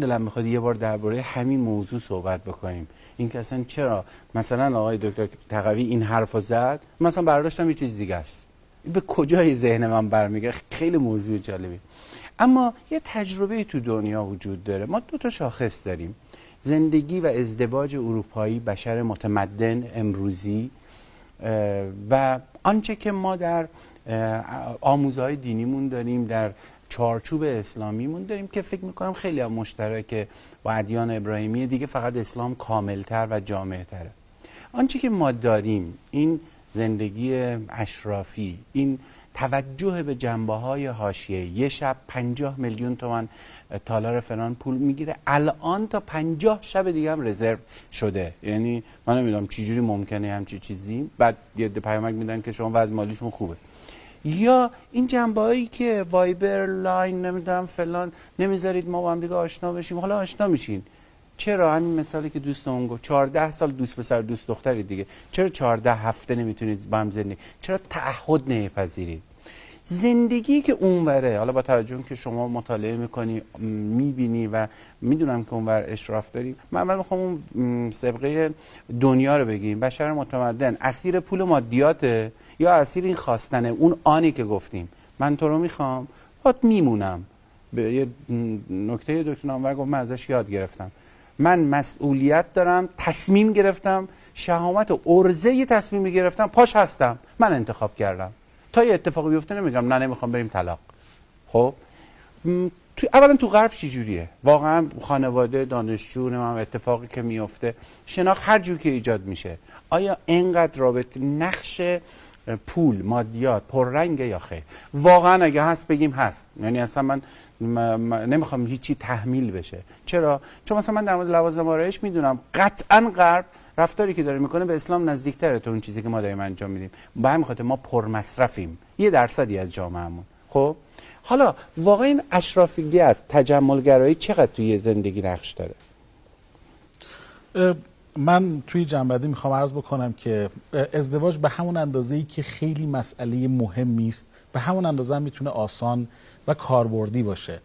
دلم می‌خواد یه بار درباره همین موضوع صحبت بکنیم. این که اصلا چرا؟ مثلا آقای دکتر تقوی این حرف زد مثلا برداشتم یه چیز دیگه است. به کجای ذهن من برمیگه خیلی موضوع جالبی. اما یه تجربه تو دنیا وجود داره. ما دو تا شاخص داریم. زندگی و ازدواج اروپایی بشر متمدن امروزی و آنچه که ما در آموزهای دینیمون داریم در چارچوب اسلامیمون داریم که فکر می‌کنم خیلی هم مشترک با ادیان ابراهیمی دیگه فقط اسلام کاملتر و جامعتره آنچه که ما داریم این زندگی اشرافی این توجه به جنبه های حاشیه یه شب پنجاه میلیون تومن تالار فلان پول می‌گیره الان تا پنجاه شب دیگه هم رزرو شده. یعنی من نمی‌دونم چجوری ممکنه همچی چیزی. بعد یه پیامک میدن که شما وضع مالیشون خوبه. یا این جنبه هایی که وایبر لاین نمی‌دونم فلان نمی‌ذارید ما با هم دیگه آشنا بشیم. حالا آشنا میشین. چرا همین مثالی که دوستمون گفت؟ 14 سال دوست پسر دوست دختری دیگه. چرا 14 هفته نمی‌تونید با هم زندگی چرا تعهد نمیپذیرید؟ زندگی که اونوره. حالا با توجه که شما مطالعه می‌کنی می‌بینی و می‌دونم که اونور اشراف داری من اول می‌خوام اون سبقه دنیا رو بگیم. بشر متمدن اسیر پول مادیاته یا اسیر این خواستنه؟ اون آنی که گفتیم. من تو رو می‌خوام بات میمونم. به یه نکته دکتر نامور گفت من ازش یاد گرفتم. من مسئولیت دارم تصمیم گرفتم شهامت و ارزه تصمیم گرفتم پاش هستم. من انتخاب کردم. تا یه اتفاقی بیفته نمیگم نه نمی‌خوام بریم طلاق. خب؟ تو اولا تو غرب چجوریه؟ واقعا خانواده دانشجو هم اتفاقی که میفته شناخت هر جور که ایجاد میشه. آیا اینقدر رابط نقش پول مادیات پررنگ یا خیر. واقعا اگه هست بگیم هست. یعنی اصلا من نمی‌خوام هیچی تحمیل بشه. چرا؟ چون مثلا من در مورد لوازم آرایش می‌دونم. قطعا غرب رفتاری که داره می‌کنه به اسلام نزدیکتره تا اون چیزی که ما داریم انجام میدیم. به همین خاطر ما پرمصرفیم. یه درصدی از جامعهمون. خب؟ حالا واقعا این اشرافیت تجملگرایی چقدر توی زندگی نقش داره؟ من توی جنبدی می‌خوام عرض بکنم که ازدواج به همون اندازه ای که خیلی مسئله مهمی است. به همون اندازه هم می‌تونه آسان و کاربردی باشه.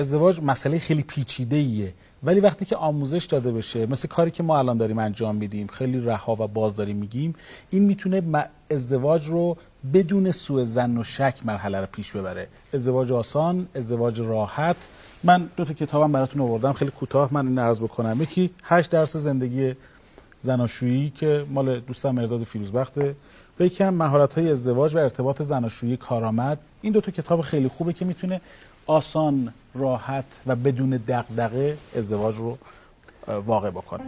ازدواج مسئله خیلی پیچیده ایه ولی وقتی که آموزش داده بشه مثل کاری که ما الان داریم انجام میدیم خیلی رها و باز داریم میگیم این می‌تونه ازدواج رو بدون سوء زن و شک مرحله رو پیش ببره. ازدواج آسان ازدواج راحت. من دو تا کتابم براتون آوردم خیلی کوتاه من این عرض بکنم. یکی هشت درس زندگی زناشویی که مال دوستم مرداد فیروزبخته. و یکی هم مهارت های ازدواج و ارتباط زناشویی کارآمد. این دو تا کتاب خیلی خوبه که می‌تونه آسان راحت و بدون دغدغه ازدواج رو واقع بکنه.